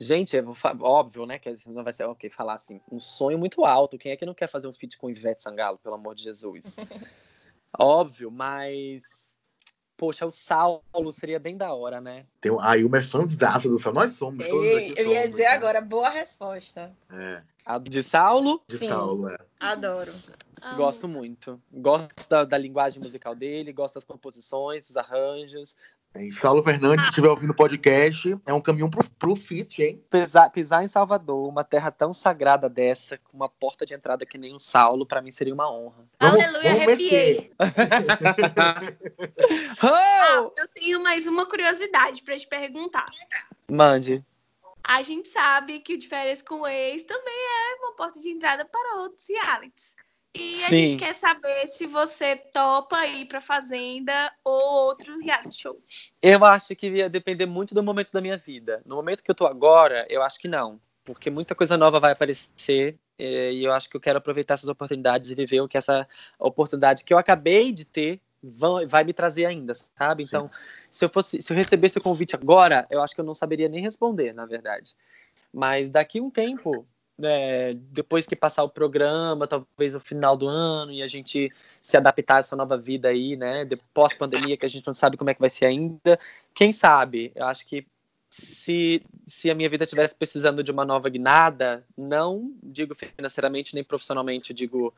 Gente, óbvio, né? Que não vai ser ok falar assim. Um sonho muito alto. Quem é que não quer fazer um feat com Ivete Sangalo, pelo amor de Jesus? óbvio, mas. Poxa, o Saulo seria bem da hora, né? Tem, a Ilma é fãzaça do Saulo. Nós somos, todos Ei, Eu ia dizer né? agora, boa resposta. É. A de Saulo? De Sim. Saulo, é. Adoro. Gosto muito. Gosto da, da, linguagem musical dele, gosto das composições, dos arranjos. E Saulo Fernandes, se estiver ouvindo o podcast, é um caminho pro, pro fit, hein? Pisar, pisar em Salvador, uma terra tão sagrada dessa, com uma porta de entrada que nem o Saulo, para mim seria uma honra. Vamos, Aleluia, vamos arrepiei. ah, eu tenho mais uma curiosidade para te perguntar. Mande. A gente sabe que o de férias com o ex também é uma porta de entrada para outros realities. E Sim. a gente quer saber se você topa ir pra Fazenda ou outro reality show. Eu acho que ia depender muito do momento da minha vida. No momento que eu tô agora, eu acho que não. Porque muita coisa nova vai aparecer eh, e eu acho que eu quero aproveitar essas oportunidades e viver o que essa oportunidade que eu acabei de ter vai me trazer ainda, sabe? Sim. Então, se eu fosse, se eu recebesse o convite agora, eu acho que eu não saberia nem responder, na verdade. Mas daqui um tempo, é, depois que passar o programa, talvez no final do ano, e a gente se adaptar a essa nova vida aí, né? Pós-pandemia, que a gente não sabe como é que vai ser ainda. Quem sabe? Eu acho que se, se a minha vida estivesse precisando de uma nova guinada, não digo financeiramente nem profissionalmente, digo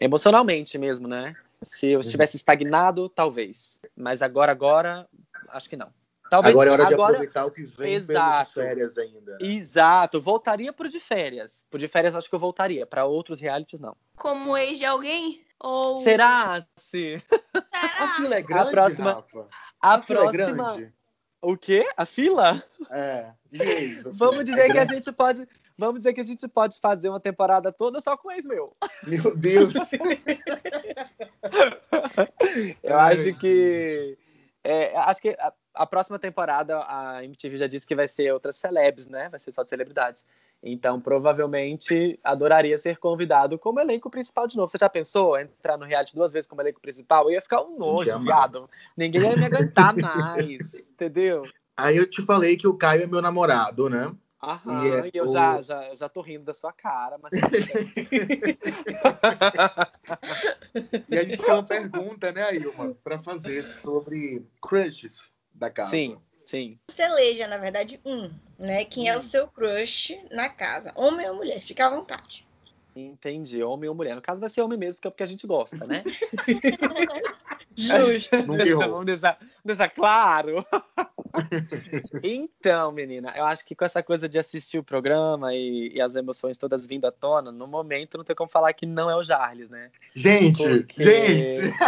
emocionalmente mesmo, né? Se eu estivesse estagnado, talvez. Mas agora, agora, acho que não. Talvez, agora é hora de agora- aproveitar o que vem Exato. pelas férias ainda. Exato, voltaria pro de férias. Pro de férias acho que eu voltaria, para outros realities não. Como ex de alguém? Ou Será? Se A Será? fila é grande, próxima- Rafa? a, A fila é próxima grande? O quê? A fila? É. E aí? Vamos É dizer que a gente pode, vamos dizer que a gente pode fazer uma temporada toda só com ex meu. Meu Deus. Eu Ai, acho que é, acho que a, próxima temporada a MTV já disse que vai ser outras celebs, né? Vai ser só de celebridades. Então, provavelmente, adoraria ser convidado como elenco principal de novo. Você já pensou entrar no reality duas vezes como elenco principal? Eu ia ficar um nojo, viado. Ninguém ia me aguentar mais, entendeu? Aí eu te falei que o Caio é meu namorado, né? Aham, E é e eu o- já, já, já tô rindo da sua cara, mas. E a gente tem uma pergunta, né, Ailma, pra fazer sobre crushes da casa. sim, sim. Você eleja, na verdade, um, né? Quem é o seu crush na casa? Homem ou mulher? Fica à vontade. Entendi. Homem ou mulher. No caso vai ser homem mesmo, porque é porque a gente gosta, né? Justo. Nunca errou. Vamos deixar, deixar claro. então, menina, eu acho que com essa coisa de assistir o programa e, e as emoções todas vindo à tona, no momento não tem como falar que não é o Jarles, né? Gente, Porque- gente!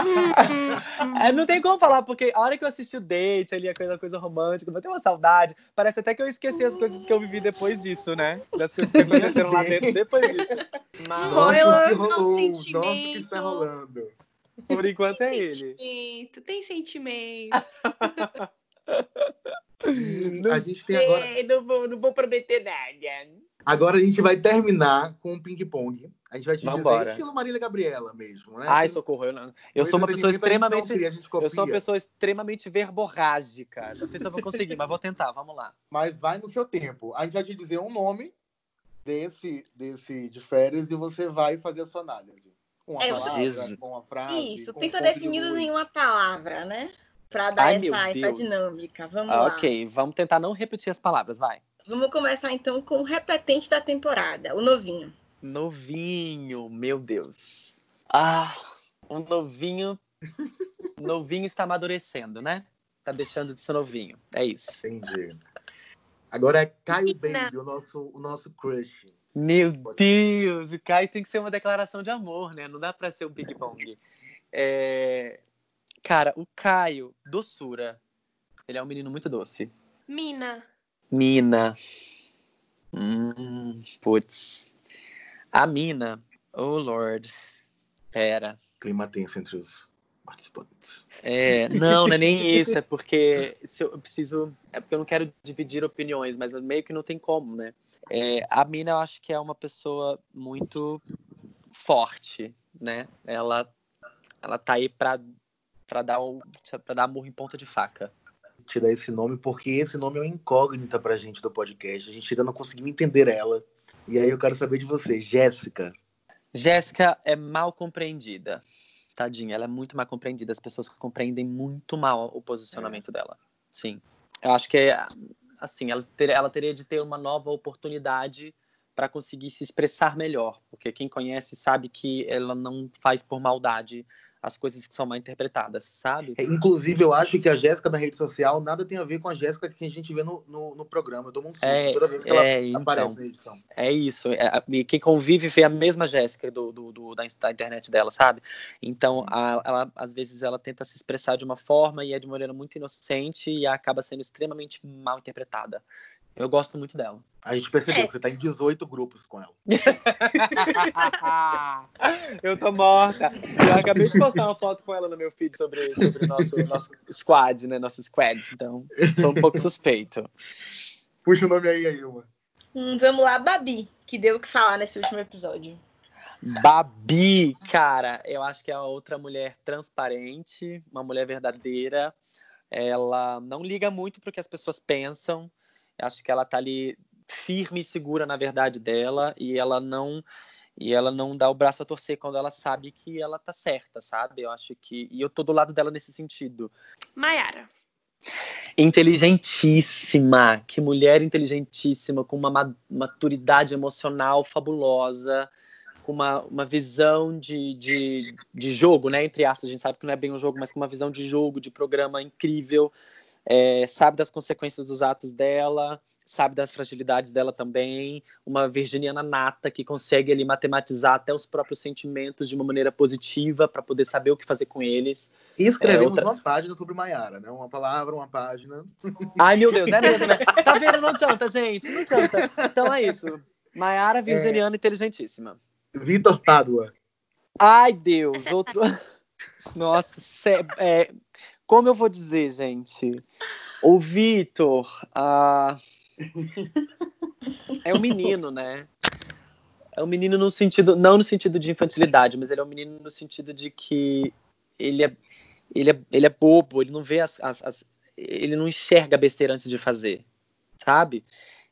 É, não tem como falar, porque a hora que eu assisti o date ali, aquela coisa romântica, vai ter uma saudade. Parece até que eu esqueci as coisas que eu vivi depois disso, né? Das coisas que aconteceram lá dentro depois disso. Mas, Spoiler, Nossa, que rolou, nossa, o que está rolando. Por enquanto é Tem ele. sentimento, tem sentimento. E a gente tem agora. É, não, vou, não vou prometer nada. Agora a gente vai terminar com o ping-pong. A gente vai te Vambora. dizer estilo Marília Gabriela mesmo, né? Ai, socorro. Eu, não- eu sou uma pessoa entretenimento a gente não extremamente. cria, Eu sou uma pessoa extremamente verborrágica. Não sei se eu vou conseguir, mas vou tentar. Vamos lá. Mas vai no seu tempo. A gente vai te dizer um nome desse, desse de férias e você vai fazer a sua análise. Uma É, palavra, com uma frase. Isso, com um tenta ponto de em uma palavra, né? Pra dar Ai, essa, essa dinâmica. Vamos Ah, lá. ok, vamos tentar não repetir as palavras, vai. Vamos começar então com o repetente da temporada, o novinho. Novinho, meu Deus. Ah, um novinho. Novinho está amadurecendo, né? Tá deixando de ser novinho. É isso. Entendi. Agora é Caio. Baby, o nosso, o nosso crush. Meu Deus, o Caio tem que ser uma declaração de amor, né? Não dá pra ser um ping-pong. É... Cara, o Caio, doçura. Ele é um menino muito doce. Mina, Mina. Hum, putz. A Mina. Oh, Lord. Pera. Clima tenso entre os participantes. É, não, não é nem isso, é porque se eu, eu preciso. É porque eu não quero dividir opiniões, mas meio que não tem como, né? É, a Mina, eu acho que é uma pessoa muito forte, né? Ela, ela tá aí pra, pra, dar um, pra dar murro em ponta de faca. Te dar esse nome, porque esse nome é uma incógnita pra gente do podcast. A gente ainda não conseguiu entender ela. E aí eu quero saber de você, Jéssica. Jéssica é mal compreendida. Tadinha, ela é muito mal compreendida. As pessoas compreendem muito mal o posicionamento dela. Sim. Eu acho que, assim, ela, ter- ela teria de ter uma nova oportunidade para conseguir se expressar melhor. Porque quem conhece sabe que ela não faz por maldade as coisas que são mal interpretadas, sabe? É, Inclusive, eu acho que a Jéssica da rede social nada tem a ver com a Jéssica que a gente vê no, no, no programa. Eu tomo um susto É, toda vez que ela É, então. aparece na edição. É isso. É, e quem convive vê a mesma Jéssica do, do, do- da, da internet dela, sabe? Então, a- ela, às vezes, ela tenta se expressar de uma forma e é de uma maneira muito inocente e acaba sendo extremamente mal interpretada. Eu gosto muito dela. A gente percebeu É. que você tá em 18 grupos com ela. eu tô morta. Eu acabei de postar uma foto com ela no meu feed sobre, sobre o nosso, nosso squad, né? Nosso squad. Então, sou um pouco suspeito. Puxa o nome aí, Ailma. Hum, vamos lá, Babi, que deu o que falar nesse último episódio. Babi, cara, eu acho que é outra mulher transparente, uma mulher verdadeira. Ela não liga muito pro que as pessoas pensam. Acho que ela tá ali firme e segura na verdade dela e ela não e ela não dá o braço a torcer quando ela sabe que ela tá certa, sabe? Eu acho que e eu tô do lado dela nesse sentido. Maiara. Inteligentíssima, que mulher inteligentíssima, com uma ma- maturidade emocional fabulosa, com uma, uma visão de, de, de jogo, né? Entre aspas, a gente sabe que não é bem um jogo, mas com uma visão de jogo, de programa incrível, é, sabe das consequências dos atos dela, sabe das fragilidades dela também, uma virginiana nata que consegue ali matematizar até os próprios sentimentos de uma maneira positiva para poder saber o que fazer com eles. E escrevemos é, outra... uma página sobre Maiara, né? Uma palavra, uma página. Ai, meu Deus, é mesmo, né? Tá vendo? Não adianta, gente, não adianta. Então é isso. Maiara, virginiana, é... inteligentíssima. Vitor Pádua. Ai, Deus, outro... Nossa, é... como eu vou dizer, gente? O Vitor... Ah é um menino, né? É um menino no sentido, não no sentido de infantilidade, mas ele é um menino no sentido de que ele é, ele é, ele é bobo, ele não vê as, as, as ele não enxerga a besteira antes de fazer, sabe?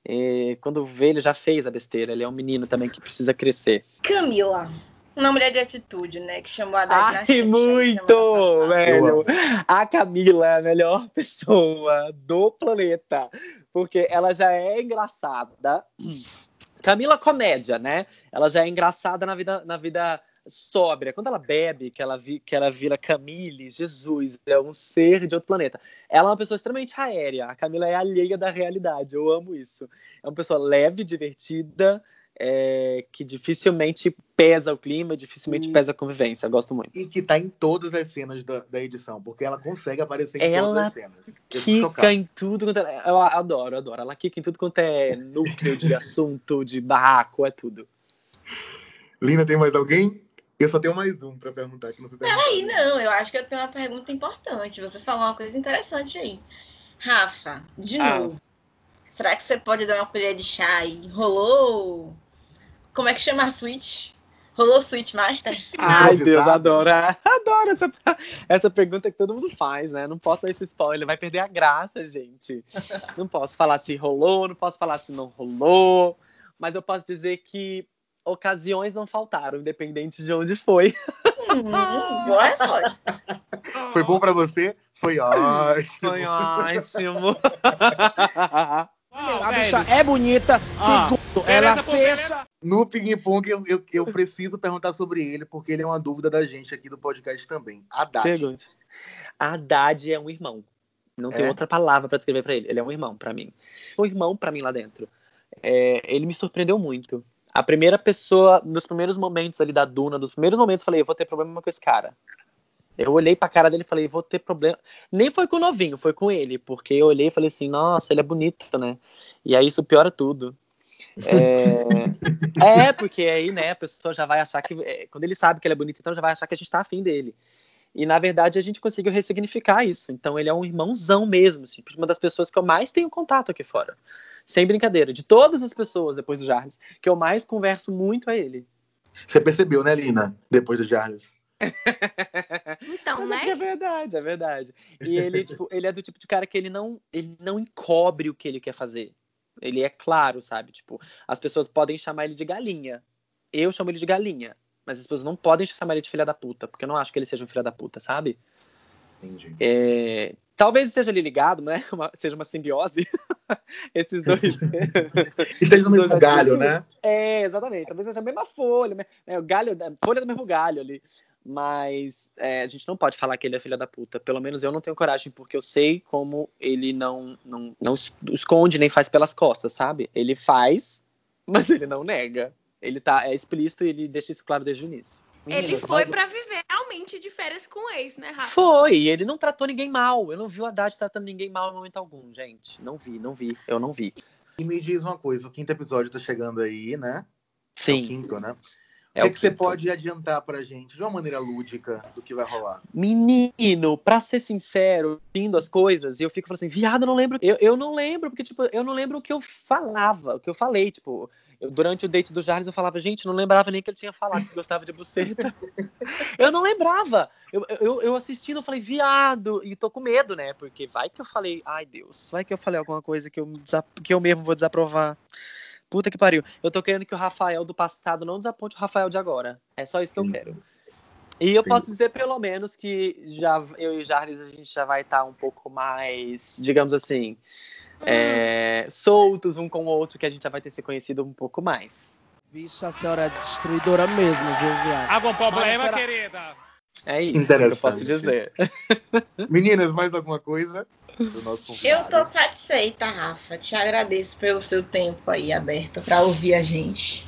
E quando vê, ele já fez a besteira. Ele é um menino também que precisa crescer. Camila, uma mulher de atitude, né? Que chamou a Haddad Ai, muito, velho. A Camila é a melhor pessoa do planeta. Porque ela já é engraçada. Camila comédia, né? Ela já é engraçada na vida, na vida sóbria. Quando ela bebe, que ela, vi, que ela vira Camille, Jesus, é um ser de outro planeta. Ela é uma pessoa extremamente aérea. A Camila é alheia da realidade. Eu amo isso. É uma pessoa leve, divertida, é, que dificilmente pesa o clima, dificilmente e... pesa a convivência. Eu gosto muito. E que tá em todas as cenas da, da edição, porque ela consegue aparecer em ela todas as cenas. Quica em tudo quanto é. Eu adoro, adoro. Ela quica em tudo quanto é núcleo de assunto, de barraco, é tudo. Lina, tem mais alguém? Eu só tenho mais um para perguntar não foi Peraí, não, eu acho que eu tenho uma pergunta importante. Você falou uma coisa interessante aí. Rafa, de ah. novo. Será que você pode dar uma colher de chá aí? Rolou como é que chama a Switch? Rolou Switch Master? Ai, Deus, adoro. Adoro essa, essa pergunta que todo mundo faz, né? Não posso dar esse spoiler, vai perder a graça, gente. Não posso falar se rolou, não posso falar se não rolou, mas eu posso dizer que ocasiões não faltaram, independente de onde foi. Hum, boa resposta. Foi bom para você? Foi ótimo. Foi ótimo. A bicha é bonita. Ah, segundo, ela fecha. No Ping Pong, eu, eu, eu, preciso perguntar sobre ele, porque ele é uma dúvida da gente aqui do podcast também. Haddad. Pergunte. Haddad é um irmão. Não é? tem outra palavra para descrever para ele. Ele é um irmão para mim. Um irmão para mim lá dentro. É, ele me surpreendeu muito. A primeira pessoa, nos primeiros momentos ali da Duna, nos primeiros momentos, eu falei, eu vou ter problema com esse cara. Eu olhei pra cara dele e falei, vou ter problema. Nem foi com o novinho, foi com ele, porque eu olhei e falei assim, nossa, ele é bonito, né? E aí isso piora tudo. É... é, porque aí, né, a pessoa já vai achar que. É, quando ele sabe que ele é bonito, então já vai achar que a gente tá afim dele. E na verdade a gente conseguiu ressignificar isso. Então ele é um irmãozão mesmo, assim, uma das pessoas que eu mais tenho contato aqui fora. Sem brincadeira. De todas as pessoas, depois do Jarles, que eu mais converso muito é ele. Você percebeu, né, Lina? Depois do Jarles. Então, Mas né? É, é verdade, é verdade. E ele, tipo, ele é do tipo de cara que ele não, ele não encobre o que ele quer fazer. Ele é claro, sabe? Tipo, as pessoas podem chamar ele de galinha. Eu chamo ele de galinha. Mas as pessoas não podem chamar ele de filha da puta, porque eu não acho que ele seja um filho da puta, sabe? Entendi. É, talvez esteja ali ligado, né? Uma, seja uma simbiose. Esses dois. Esteja no mesmo galho, né? É, exatamente. Talvez seja a mesma folha, né? o galho, folha do mesmo galho ali. Mas é, a gente não pode falar que ele é filha da puta. Pelo menos eu não tenho coragem, porque eu sei como ele não, não, não esconde nem faz pelas costas, sabe? Ele faz, mas ele não nega. Ele tá, é explícito e ele deixa isso claro desde o início. Ele foi mas... para viver realmente de férias com o ex, né, Rafa? Foi, ele não tratou ninguém mal. Eu não vi o Haddad tratando ninguém mal em momento algum, gente. Não vi, não vi. Eu não vi. E me diz uma coisa, o quinto episódio tá chegando aí, né? Sim. É o quinto, né? É o que, que você pode adiantar pra gente, de uma maneira lúdica, do que vai rolar? Menino, pra ser sincero, vindo as coisas, eu fico falando assim, viado, eu não lembro. Eu, eu não lembro, porque, tipo, eu não lembro o que eu falava, o que eu falei, tipo. Eu, durante o date do Jarles, eu falava, gente, não lembrava nem que ele tinha falado que gostava de buceta. eu não lembrava. Eu, eu, eu assistindo, eu falei, viado, e tô com medo, né? Porque vai que eu falei, ai Deus, vai que eu falei alguma coisa que eu, que eu mesmo vou desaprovar. Puta que pariu. Eu tô querendo que o Rafael do passado não desaponte o Rafael de agora. É só isso que eu quero. E eu posso dizer, pelo menos, que já eu e o Jarles a gente já vai estar tá um pouco mais, digamos assim, hum. é, soltos um com o outro, que a gente já vai ter se conhecido um pouco mais. Bicho, a senhora é destruidora mesmo, viu, viado? Algum problema, será- querida? É isso que eu Interessante. posso dizer. Meninas, mais alguma coisa? Do nosso Eu tô satisfeita, Rafa. Te agradeço pelo seu tempo aí aberto pra ouvir a gente.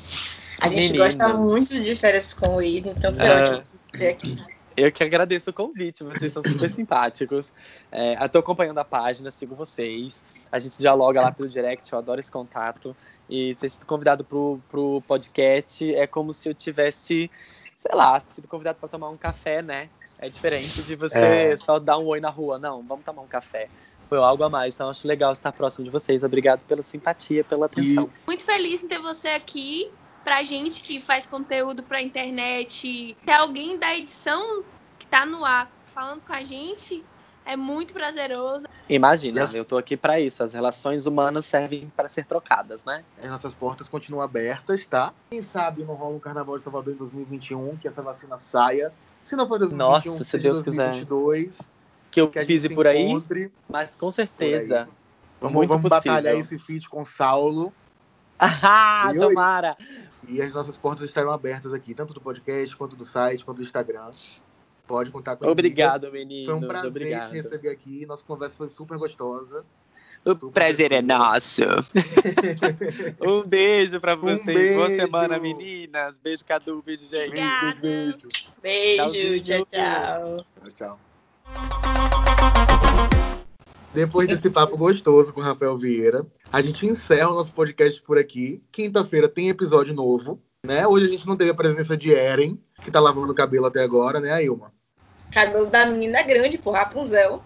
A gente Meninas. gosta muito de férias com o Luiz, então foi É. ótimo ter aqui. Eu que agradeço o convite, vocês são super simpáticos. É, eu tô acompanhando a página, sigo vocês. A gente dialoga lá pelo direct, eu adoro esse contato. E ser sido convidado pro, pro podcast é como se eu tivesse, sei lá, sido convidado para tomar um café, né? É diferente de você É. só dar um oi na rua. Não, vamos tomar um café. Foi algo a mais, então acho legal estar próximo de vocês. Obrigado pela simpatia, pela atenção. Muito feliz em ter você aqui. Pra gente que faz conteúdo pra internet, ter alguém da edição que tá no ar falando com a gente, é muito prazeroso. Imagina, Yes. eu tô aqui para isso. As relações humanas servem para ser trocadas, né? As nossas portas continuam abertas, tá? Quem sabe não rola um carnaval de Salvador em 2021, que essa vacina saia. Se não for 2021, Nossa, se Deus quiser. 2022, Que eu que pise se por aí, mas com certeza. Vamos, vamos batalhar esse feat com Saulo. Ah, E tomara! E as nossas portas estarão abertas aqui, tanto do podcast, quanto do site, quanto do Instagram. Pode contar com a Obrigado, Foi meninos. um prazer Obrigado. te receber aqui. Nossa conversa foi super gostosa. O Super prazer é tranquilo. nosso. um beijo pra vocês. Boa beijo. semana, meninas. Beijo, Cadu. Beijo, gente. Obrigada. Beijo, Beijo, Tchauzinho. tchau, tchau. beijo. Tchau. Depois desse papo gostoso com o Rafael Vieira, a gente encerra o nosso podcast por aqui. Quinta-feira tem episódio novo, né? Hoje a gente não teve a presença de Eren, que tá lavando o cabelo até agora, né, Ilma? Cabelo da menina grande, pô, Rapunzel.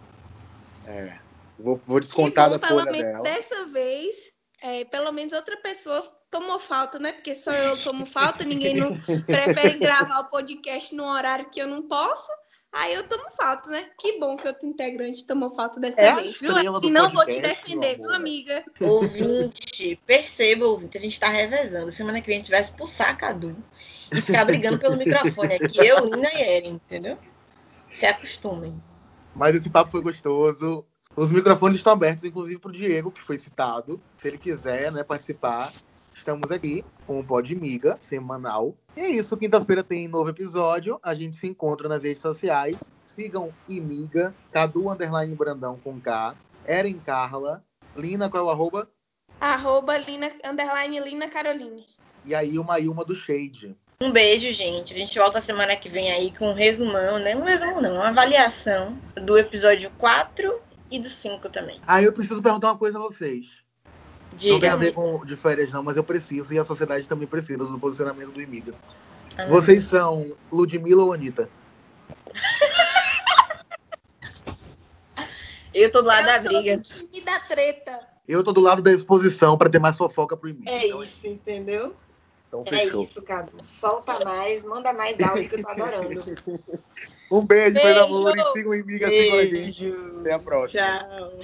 É. Vou, vou descontar bom, da pelo folha menos dela. Dessa vez, é, pelo menos outra pessoa tomou falta, né? Porque só eu tomo falta, ninguém não prefere gravar o podcast num horário que eu não posso. Aí eu tomo falta, né? Que bom que outro integrante tomou falta dessa É a vez, viu? E não vou te defender, viu, amiga? Ouvinte, perceba, ouvinte, a gente tá revezando. Semana que vem a gente vai expulsar a Cadu e ficar brigando pelo microfone aqui. Eu, Nina e Eren, entendeu? Se acostumem. Mas esse papo foi gostoso. Os microfones estão abertos, inclusive para o Diego, que foi citado. Se ele quiser né, participar, estamos aqui com o Pod Miga, semanal. E é isso, quinta-feira tem novo episódio. A gente se encontra nas redes sociais. Sigam Imiga, Cadu Underline Brandão com K, Eren Carla, Lina, qual é o arroba? Arroba Lina, underline Lina Caroline. E a Ilma, Ilma do Shade. Um beijo, gente. A gente volta semana que vem aí com um resumão, né? Um resumo não, uma avaliação do episódio 4 e do 5 também. Ah, eu preciso perguntar uma coisa a vocês. Não tem Diga. a ver com de férias, não, mas eu preciso e a sociedade também precisa do posicionamento do Imiga. Ah. Vocês são Ludmilla ou Anitta? Eu tô do lado da eu sou briga. do time da treta. Eu tô do lado da exposição pra ter mais fofoca pro Imiga. É Então, isso, entendeu? Então É fechou. isso, Cadu. Solta mais, manda mais áudio que eu tô adorando. Um beijo, meus Beijo. amores. Sigam o Imiga, sigam a gente. Beijo. Até a próxima. Tchau.